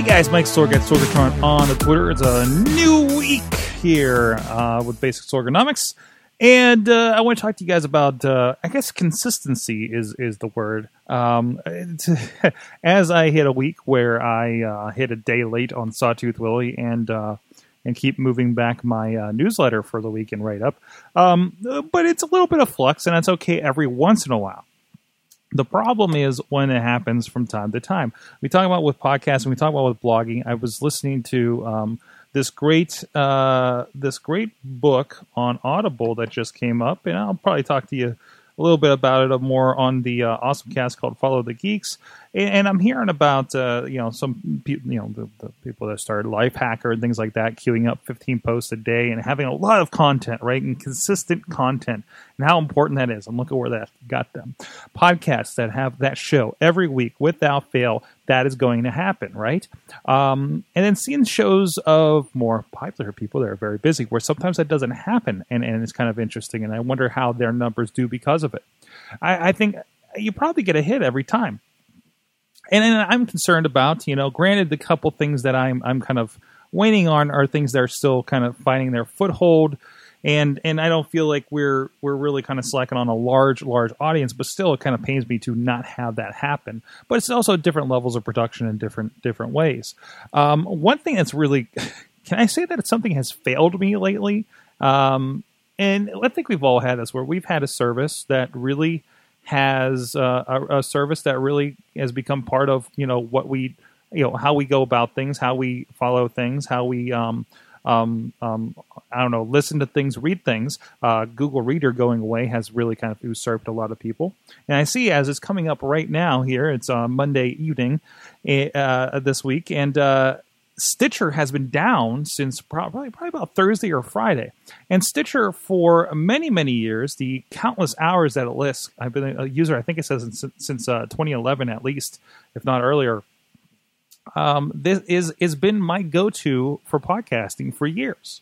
Hey guys, Mike Sorg at Sorgatron on the Twitter. It's a new week here uh, with Basic Sorganomics, and uh, I want to talk to you guys about. Uh, I guess consistency is is the word. Um, as I hit a week where I uh, hit a day late on Sawtooth Willie and uh, and keep moving back my uh, newsletter for the week and write up, um, but it's a little bit of flux, and that's okay every once in a while. The problem is when it happens from time to time. We talk about with podcasts and we talk about with blogging. I was listening to um, this great uh, this great book on Audible that just came up, and I'll probably talk to you a little bit about it more on the uh, awesome cast called Follow the Geeks. And, I'm hearing about uh, you know some you know the, the, people that started Lifehacker and things like that, queuing up 15 posts a day and having a lot of content, right, and consistent content, and how important that is. And look at where that got them. Podcasts that have that show every week without fail. That is going to happen, right? Um, and then seeing shows of more popular people that are very busy, where sometimes that doesn't happen, and, and it's kind of interesting. And I wonder how their numbers do because of it. I, I think you probably get a hit every time and, and I'm concerned about, you know, granted, the couple things that I'm I'm kind of waiting on are things that are still kind of finding their foothold, and and I don't feel like we're we're really kind of slacking on a large large audience, but still, it kind of pains me to not have that happen. But it's also different levels of production in different different ways. Um, one thing that's really, can I say that something has failed me lately? Um, and I think we've all had this where we've had a service that really has uh, a, a, service that really has become part of you know what we you know how we go about things, how we follow things, how we um, um, um, I don't know, listen to things, read things. Uh, Google Reader going away has really kind of usurped a lot of people. And I see as it's coming up right now here, it's uh, Monday evening eh, uh, this week, and uh, Stitcher has been down since probably probably about Thursday or Friday. And Stitcher, for many many years, the countless hours that it lists, I've been a user. I think it says since, uh, 2011 at least, if not earlier. Um, this is has been my go to for podcasting for years.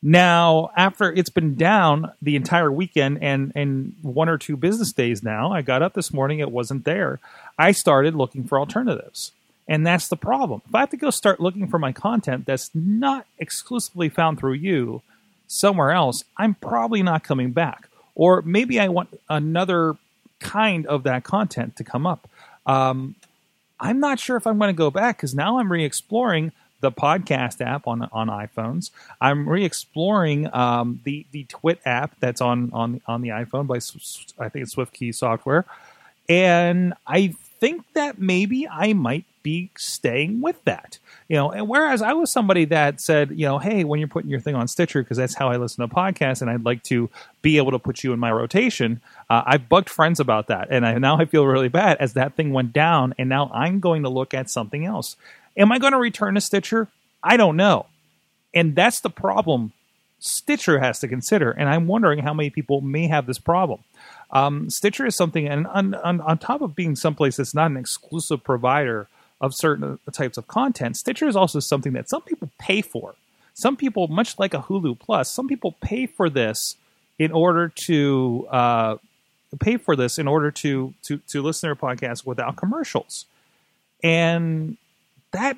Now, after it's been down the entire weekend and and one or two business days now, I got up this morning, it wasn't there. I started looking for alternatives. And that's the problem. If I have to go start looking for my content that's not exclusively found through you somewhere else, I'm probably not coming back. Or maybe I want another kind of that content to come up. Um, I'm not sure if I'm going to go back because now I'm re exploring the podcast app on on iPhones. I'm re-exploring um, the the Twit app that's on on on the iPhone by I think it's SwiftKey software, and I think that maybe I might be staying with that. You know, and whereas I was somebody that said, you know, hey, when you're putting your thing on Stitcher, because that's how I listen to podcasts, and I'd like to be able to put you in my rotation. Uh, I've bugged friends about that, and I, now I feel really bad as that thing went down, and now I'm going to look at something else. Am I going to return to Stitcher? I don't know, and that's the problem. Stitcher has to consider, and I'm wondering how many people may have this problem. Um, Stitcher is something, and on, on, on top of being someplace that's not an exclusive provider of certain types of content, Stitcher is also something that some people pay for. Some people, much like a Hulu Plus, some people pay for this in order to uh, pay for this in order to to to listen to their podcast without commercials. And that,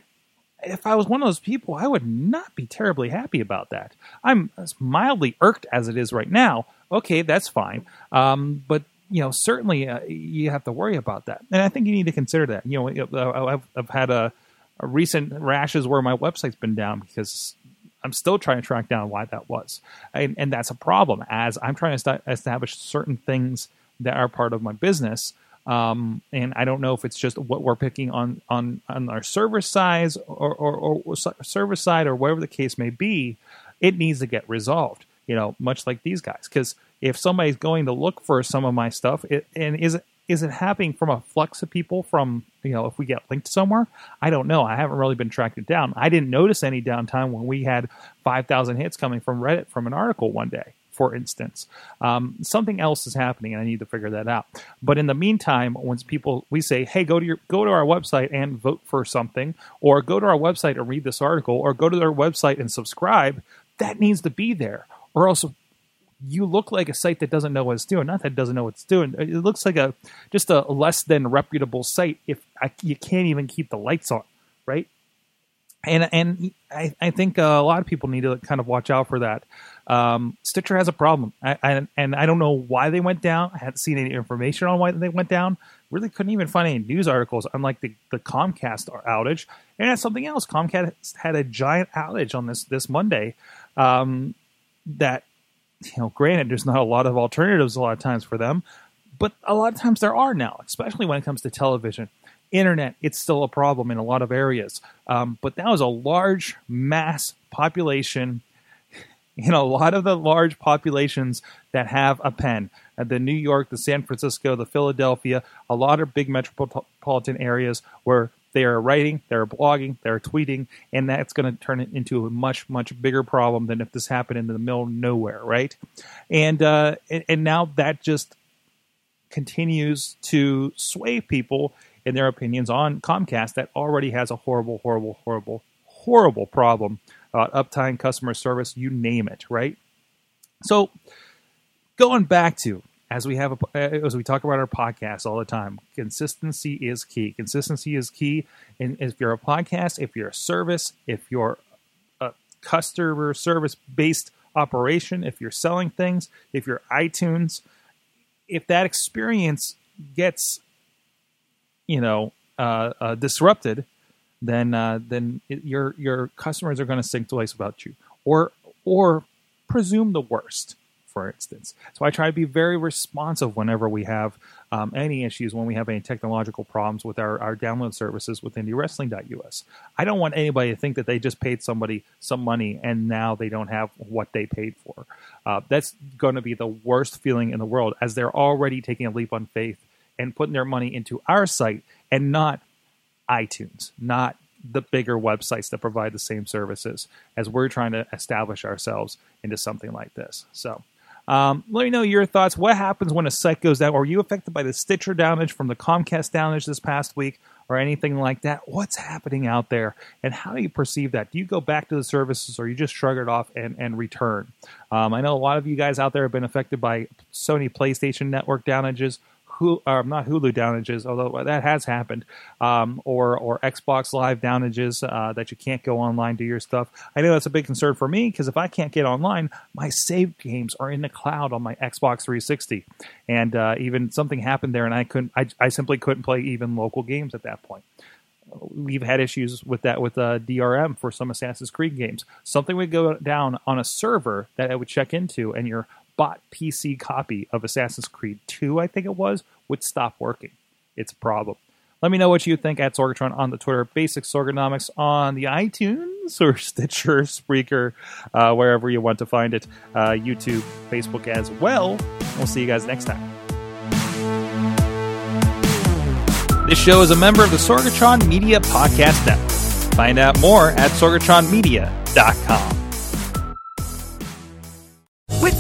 if I was one of those people, I would not be terribly happy about that. I'm mildly irked as it is right now. Okay, that's fine. Um, but you know, certainly uh, you have to worry about that, and I think you need to consider that. You know, uh, I've, I've had a, a recent rashes where my website's been down because I'm still trying to track down why that was, and, and that's a problem. As I'm trying to st- establish certain things that are part of my business, um, and I don't know if it's just what we're picking on on on our server size or, or, or server side or whatever the case may be. It needs to get resolved you know, much like these guys. Because if somebody's going to look for some of my stuff, it, and is is it happening from a flux of people from you know if we get linked somewhere i don't know i haven't really been tracked it down i didn't notice any downtime when we had 5000 hits coming from reddit from an article one day for instance um, something else is happening and i need to figure that out but in the meantime once people we say hey go to your go to our website and vote for something or go to our website and read this article or go to their website and subscribe that needs to be there or else you look like a site that doesn't know what it's doing. Not that it doesn't know what it's doing. It looks like a just a less than reputable site if I, you can't even keep the lights on, right? And and I, I think a lot of people need to kind of watch out for that. Um, Stitcher has a problem, I, I, and I don't know why they went down. I hadn't seen any information on why they went down. Really couldn't even find any news articles, unlike the, the Comcast outage. And that's something else. Comcast had a giant outage on this this Monday um, that you know, granted, there's not a lot of alternatives a lot of times for them, but a lot of times there are now, especially when it comes to television. Internet, it's still a problem in a lot of areas. Um, but that was a large mass population in a lot of the large populations that have a pen. Uh, the New York, the San Francisco, the Philadelphia, a lot of big metropolitan areas where they are writing, they're blogging, they're tweeting, and that's going to turn it into a much, much bigger problem than if this happened in the middle of nowhere, right? And uh, and, and now that just continues to sway people in their opinions on Comcast that already has a horrible, horrible, horrible, horrible problem about uptime, customer service, you name it, right? So going back to as we have a, uh, as we talk about our podcast all the time, consistency is key. Consistency is key. And if you're a podcast, if you're a service, if you're a customer service based operation, if you're selling things, if you're iTunes, if that experience gets, you know, uh, uh, disrupted, then uh, then it, your your customers are going to think twice about you, or or presume the worst for instance. So I try to be very responsive whenever we have um, any issues, when we have any technological problems with our, our download services with IndieWrestling.us. I don't want anybody to think that they just paid somebody some money and now they don't have what they paid for. Uh, that's going to be the worst feeling in the world as they're already taking a leap on faith and putting their money into our site and not iTunes, not the bigger websites that provide the same services as we're trying to establish ourselves into something like this. So um, let me know your thoughts. What happens when a site goes down? Are you affected by the Stitcher damage from the Comcast damage this past week or anything like that? What's happening out there and how do you perceive that? Do you go back to the services or you just shrug it off and, and return? Um, I know a lot of you guys out there have been affected by Sony PlayStation Network damages. Hulu, or not Hulu downages, although that has happened, um, or or Xbox Live downages uh, that you can't go online do your stuff. I know that's a big concern for me because if I can't get online, my saved games are in the cloud on my Xbox 360, and uh, even something happened there, and I couldn't, I, I simply couldn't play even local games at that point we've had issues with that with uh, DRM for some Assassin's Creed games. Something would go down on a server that I would check into, and your bought PC copy of Assassin's Creed 2, I think it was, would stop working. It's a problem. Let me know what you think at Sorgatron on the Twitter, Basic Sorganomics on the iTunes or Stitcher, Spreaker, uh, wherever you want to find it, uh, YouTube, Facebook as well. We'll see you guys next time. This show is a member of the Sorgatron Media Podcast Network. Find out more at sorgatronmedia.com.